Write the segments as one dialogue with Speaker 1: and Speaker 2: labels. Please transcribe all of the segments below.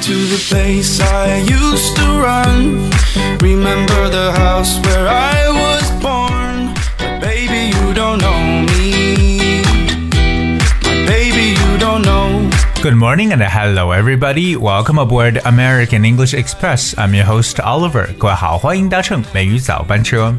Speaker 1: Take me to the place I used to run. Remember the house where I was born. But baby, you don't know me. My baby, you don't know.
Speaker 2: Good morning and hello everybody. Welcome aboard American English Express. I'm your host Oliver. 各位好，欢迎搭乘美语早班车。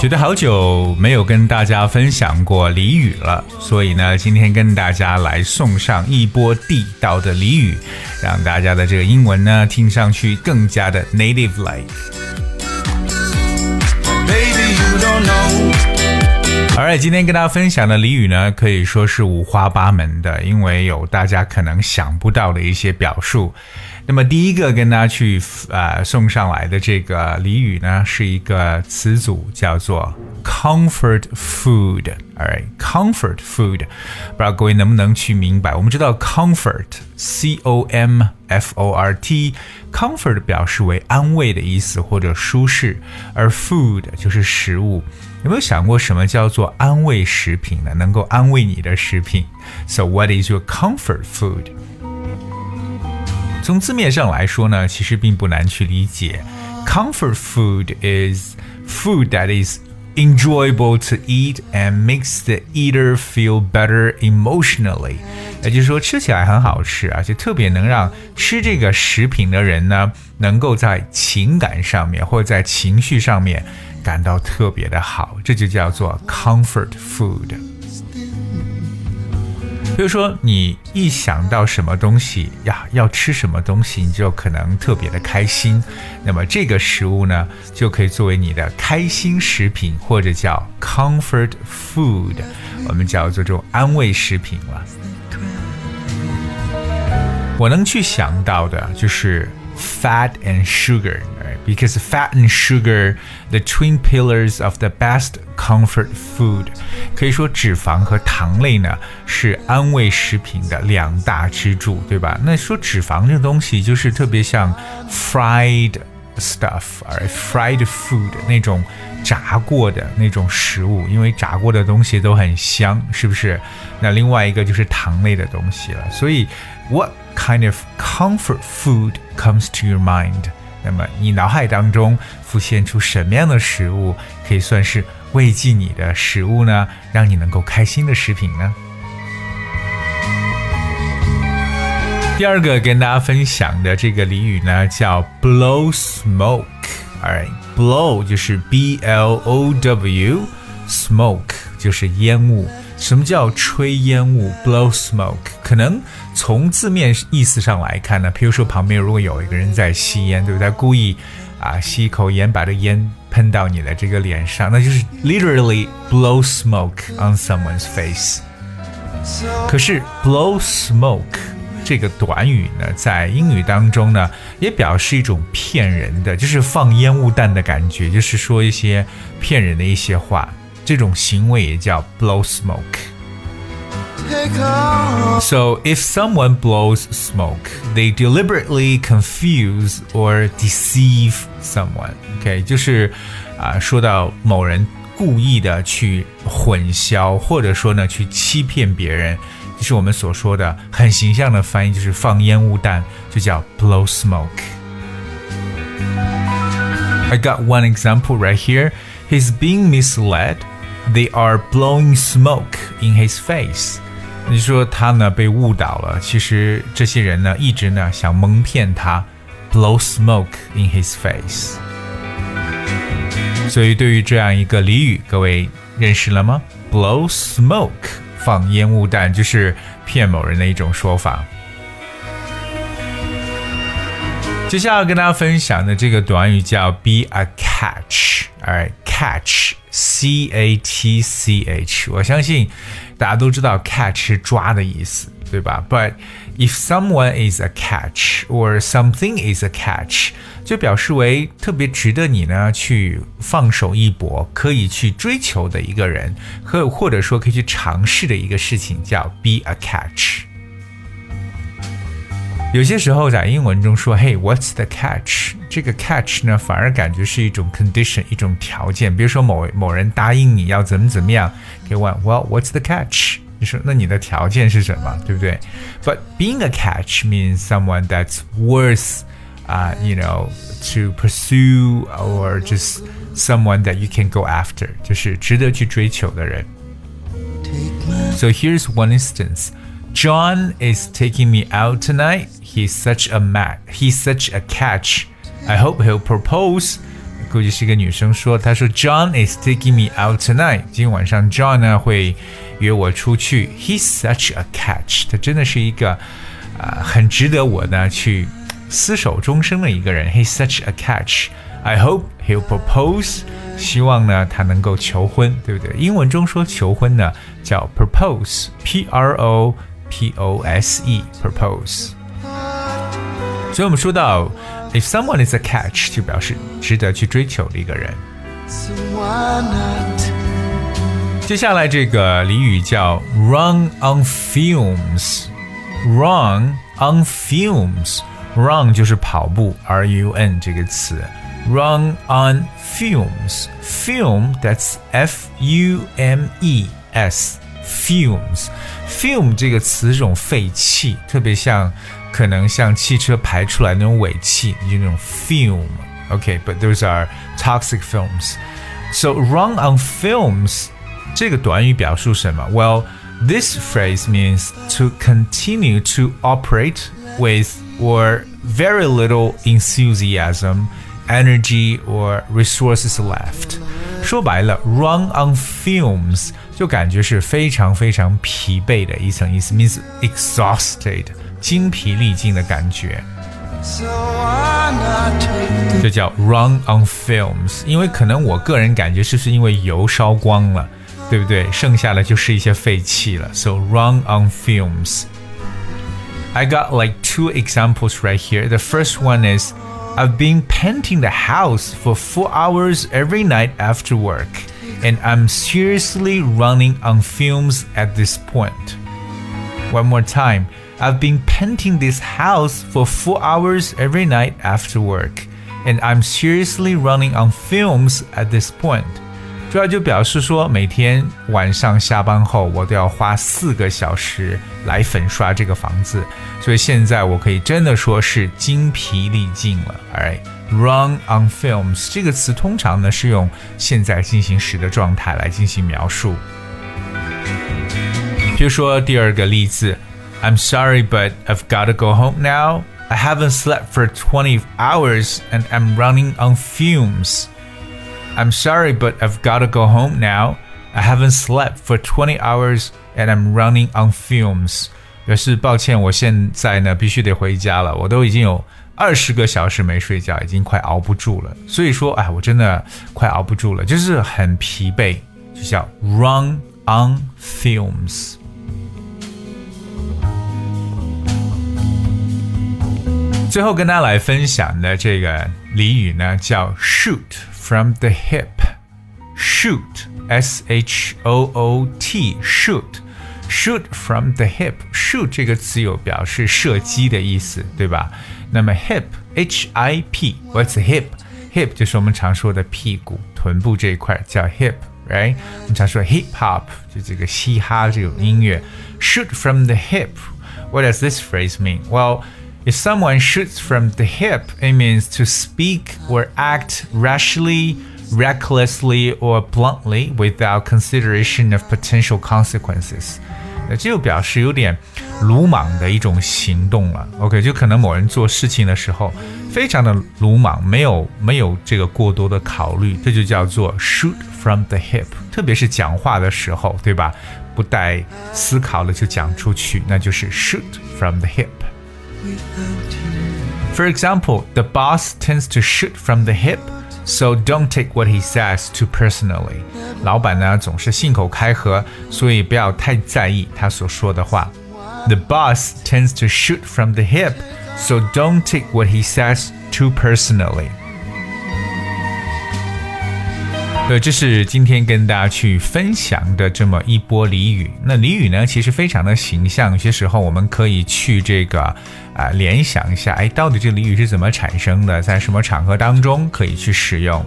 Speaker 2: 觉得好久没有跟大家分享过俚语了，所以呢，今天跟大家来送上一波地道的俚语，让大家的这个英文呢听上去更加的 native like。
Speaker 1: Baby, you don't know.
Speaker 2: Alright，今天跟大家分享的俚语呢，可以说是五花八门的，因为有大家可能想不到的一些表述。那么第一个跟大家去呃送上来的这个俚语呢，是一个词组，叫做 comfort food。All right, comfort food，不知道各位能不能去明白？我们知道 comfort，c o m f o r t，comfort 表示为安慰的意思或者舒适，而 food 就是食物。有没有想过什么叫做安慰食品呢？能够安慰你的食品？So what is your comfort food？从字面上来说呢，其实并不难去理解。Comfort food is food that is enjoyable to eat and makes the eater feel better emotionally。也就是说，吃起来很好吃，而且特别能让吃这个食品的人呢，能够在情感上面或者在情绪上面。感到特别的好，这就叫做 comfort food。比如说，你一想到什么东西呀，要吃什么东西，你就可能特别的开心。那么这个食物呢，就可以作为你的开心食品，或者叫 comfort food，我们叫做这种安慰食品了。我能去想到的就是 fat and sugar。because fat and sugar, the twin pillars of the best comfort food，可以说脂肪和糖类呢是安慰食品的两大支柱，对吧？那说脂肪这东西就是特别像 fried stuff，而 fried food 那种炸过的那种食物，因为炸过的东西都很香，是不是？那另外一个就是糖类的东西了。所以，what kind of comfort food comes to your mind？那么你脑海当中浮现出什么样的食物可以算是慰藉你的食物呢？让你能够开心的食品呢？第二个跟大家分享的这个俚语呢，叫 blow smoke。Alright，blow 就是 b l o w，smoke 就是烟雾。什么叫吹烟雾？blow smoke，可能从字面意思上来看呢，比如说旁边如果有一个人在吸烟，对不对？他故意啊吸一口烟，把这烟喷到你的这个脸上，那就是 literally blow smoke on someone's face。可是 blow smoke 这个短语呢，在英语当中呢，也表示一种骗人的，就是放烟雾弹的感觉，就是说一些骗人的一些话。这种行为也叫 blow smoke。So if someone blows smoke, they deliberately confuse or deceive someone. OK，就是啊，说到某人故意的去混淆，或者说呢去欺骗别人，就是我们所说的很形象的翻译，就是放烟雾弹，就叫 blow smoke。I got one example right here. He's being misled. They are blowing smoke in his face。你说他呢被误导了，其实这些人呢一直呢想蒙骗他，blow smoke in his face。所以对于这样一个俚语，各位认识了吗？blow smoke 放烟雾弹，就是骗某人的一种说法。接下来要跟大家分享的这个短语叫 be a catch。Alright, catch, c a t c h。我相信大家都知道 catch 是抓的意思，对吧？But if someone is a catch or something is a catch，就表示为特别值得你呢去放手一搏，可以去追求的一个人，或或者说可以去尝试的一个事情，叫 be a catch。有些时候在英文中说，Hey, what's the catch？这个 catch 呢，反而感觉是一种 condition，一种条件。比如说某某人答应你要怎么怎么样，可以问 Well, what's the catch？ 你说那你的条件是什么，对不对？But being a catch means someone that's worth, uh, you know, to pursue or just someone that you can go after，就是值得去追求的人。So here's one instance. John is taking me out tonight. He's such a mat. He's such a catch. I hope he'll propose. 估计是一个女生说，她说 John is taking me out tonight。今天晚上 John 呢会 约我出去。He's such a catch。他真的是一个啊、呃、很值得我呢去厮守终生的一个人。He's such a catch。I hope he'll propose。希望呢他能够求婚，对不对？英文中说求婚呢叫 propose，P R O P O S E，propose。所以我们说到。If someone is a catch，就表示值得去追求的一个人。 接下来这个俚语叫 run on fumes。run on fumes。run 就是跑步，R U N 这个词。run on fumes。fume that's F U M E S。fumes。fume 这个词是种废气，特别像。可能像汽车排出来那种尾气，就那种 fume。Okay, but those are toxic films. So run on films 这个短语表述什么？Well, this phrase means to continue to operate with or very little enthusiasm, energy or resources left. 说白了，run on fumes 就感觉是非常非常疲惫的一层意思，means exhausted。精疲力尽的感觉，这叫 run on films。因为可能我个人感觉是不是因为油烧光了， 对不对？剩下的就是一些废气了。So run on fumes. I got like two examples right here. The first one is I've been painting the house for four hours every night after work, and I'm seriously running on fumes at this point. One more time. I've been painting this house for four hours every night after work, and I'm seriously running on fumes at this point. 主要就表示说，每天晚上下班后，我都要花四个小时来粉刷这个房子，所以现在我可以真的说是精疲力尽了。哎，run on fumes 这个词通常呢是用现在进行时的状态来进行描述。比如说第二个例子，I'm sorry, but I've got to go home now. I haven't slept for twenty hours and I'm running on fumes. I'm sorry, but I've got to go home now. I haven't slept for 20 hours and I'm running on fumes. 表示抱歉，我现在呢必须得回家了，我都已经有二十个小时没睡觉，已经快熬不住了。所以说，哎，我真的快熬不住了，就是很疲惫，就叫 run on fumes。最后跟大家来分享的这个俚语呢，叫 shoot from the hip。shoot s h o o t shoot shoot from the hip shoot 这个词有表示射击的意思，对吧？那么 hip h i p what's hip hip 就是我们常说的屁股、臀部这一块叫 hip，right？我们常说 hip hop 就这个嘻哈这种音乐。shoot from the hip what does this phrase mean? Well if someone shoots from the hip, it means to speak or act rashly, recklessly, or bluntly without consideration of potential consequences. 那这就表示有点鲁莽的一种行动了。OK，就可能某人做事情的时候非常的鲁莽，没有没有这个过多的考虑，这就叫做 shoot from the hip。特别是讲话的时候，对吧？不带思考的就讲出去，那就是 shoot from the hip。 for example, the boss tends to shoot from the hip, so don't take what he says too personally. 老板呢总是信口开河，所以不要太在意他所说的话。The boss tends to shoot from the hip, so don't take what he says too personally. 呃，这是今天跟大家去分享的这么一波俚语。那俚语呢，其实非常的形象。有些时候我们可以去这个啊联想一下，哎，到底这俚语是怎么产生的，在什么场合当中可以去使用。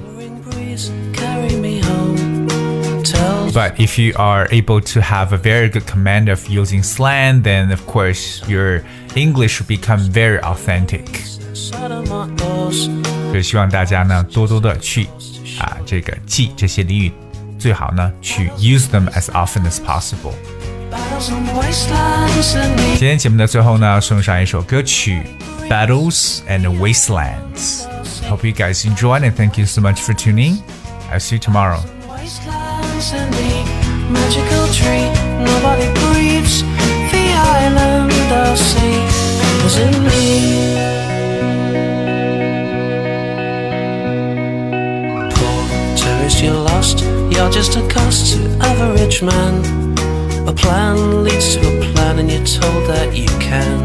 Speaker 3: But if you are able to have a very good command of using slang, then of course your English will become very authentic. 就希望大家呢多多的去啊这个记这些俚语，最好呢去 use them as often as possible。今天节目的最后呢，送上一首歌曲《Battles and Wastelands》。Hope you guys enjoyed and thank you so much for tuning. I'll see you tomorrow. Just a cost to average man. A plan leads to a plan, and you're told that you can.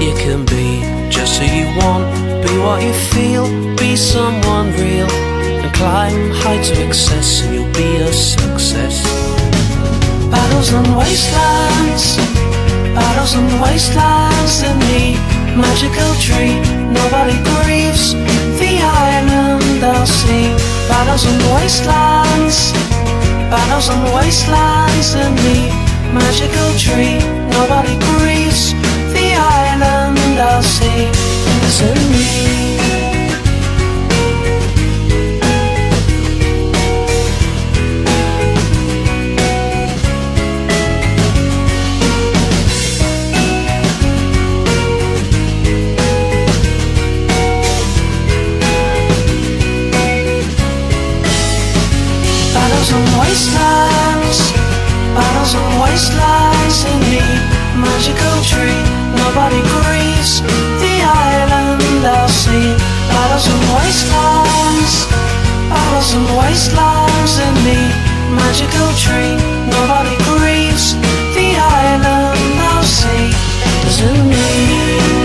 Speaker 3: You can be just who you want, be what you feel, be someone real, and climb high to excess, and you'll be a success. Battles on wastelands, battles on wastelands, in the magical tree, nobody grieves. The island Battles on wastelands, battles on wastelands, in the magical tree, nobody grieves. wastelands, battles and wastelands in the magical tree. Nobody grieves the island I'll see. Battles and wastelands, battles and wastelands in the magical tree. Nobody grieves the island I'll see. Doesn't.